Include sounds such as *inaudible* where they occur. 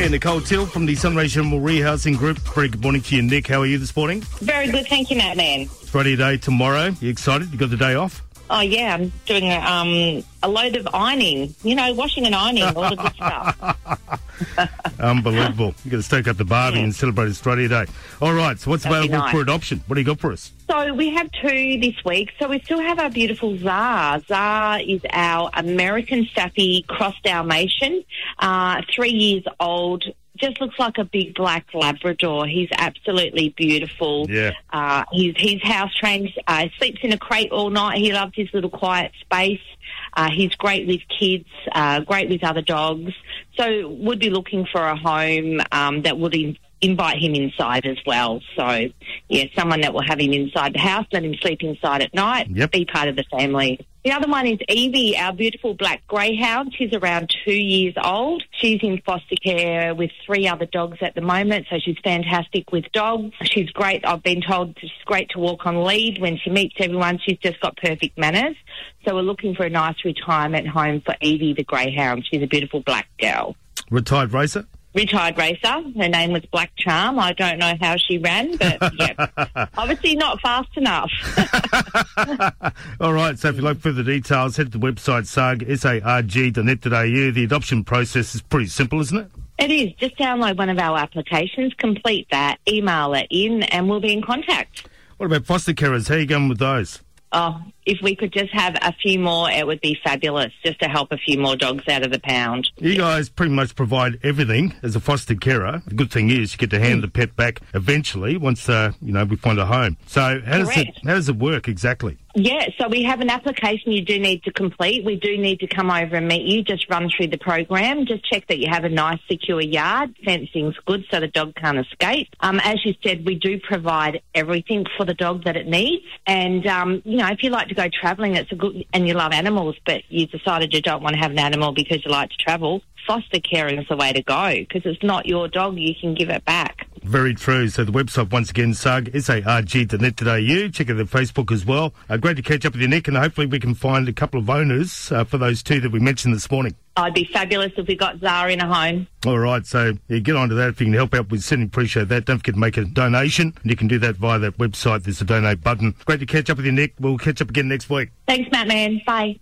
And Nicole Till from the Sunrise General Rehousing Group. Very good morning to you, Nick. How are you this morning? Very good, thank you, Matt Man. Friday day tomorrow. You excited? You got the day off? Oh yeah, I'm doing a, um, a load of ironing. You know, washing and ironing, all the good *laughs* stuff. *laughs* Unbelievable. you got to stoke up the barbie Yeah. and celebrate Australia Day. All right, so what's That'd available nice. for adoption? What do you got for us? So we have two this week. So we still have our beautiful Zar. Zar is our American Staffy Cross Dalmatian, uh, three years old. Just looks like a big black Labrador. He's absolutely beautiful. Yeah. Uh, he's, he's house trained. Uh, sleeps in a crate all night. He loves his little quiet space. Uh, he's great with kids, uh, great with other dogs. So would be looking for a home um, that would in- invite him inside as well. So yeah, someone that will have him inside the house, let him sleep inside at night, Yep. be part of the family. The other one is Evie, our beautiful black greyhound. She's around two years old. She's in foster care with three other dogs at the moment, so she's fantastic with dogs. She's great. I've been told she's great to walk on lead. When she meets everyone, she's just got perfect manners. So we're looking for a nice retirement home for Evie the greyhound. She's a beautiful black girl. Retired racer? Retired racer. Her name was Black Charm. I don't know how she ran, but yeah, *laughs* obviously not fast enough. *laughs* All right, so if you'd like further details, head to the website sarg, S-A-R-G.net.au. The adoption process is pretty simple, isn't it? It is. Just download one of our applications, complete that, email it in, and we'll be in contact. What about foster carers? How are you going with those? Oh, if we could just have a few more, it would be fabulous, just to help a few more dogs out of the pound. You guys pretty much provide everything as a foster carer. The good thing is you get to hand the pet back eventually once uh, you know we find a home. So how does it how does it work exactly? Yeah, so we have an application you do need to complete. We do need to come over and meet you, just run through the program, just check that you have a nice secure yard, fencing's good so the dog can't escape. Um, as you said, we do provide everything for the dog that it needs. And, um, you know, if you like to go travelling, it's a good, and you love animals, but you decided you don't want to have an animal because you like to travel, foster caring is the way to go because it's not your dog, you can give it back. Very true. So the website once again, SARG, S-A-R-G.net.au. Check out the Facebook as well. Uh, great to catch up with you, Nick, and hopefully we can find a couple of owners uh, for those two that we mentioned this morning. I'd be fabulous if we got Zara in a home. All right, so yeah, get on to that if you can help out. We certainly appreciate that. Don't forget to make a donation. And you can do that via that website. There's a donate button. Great to catch up with you, Nick. We'll catch up again next week. Thanks, Matt Man. Bye.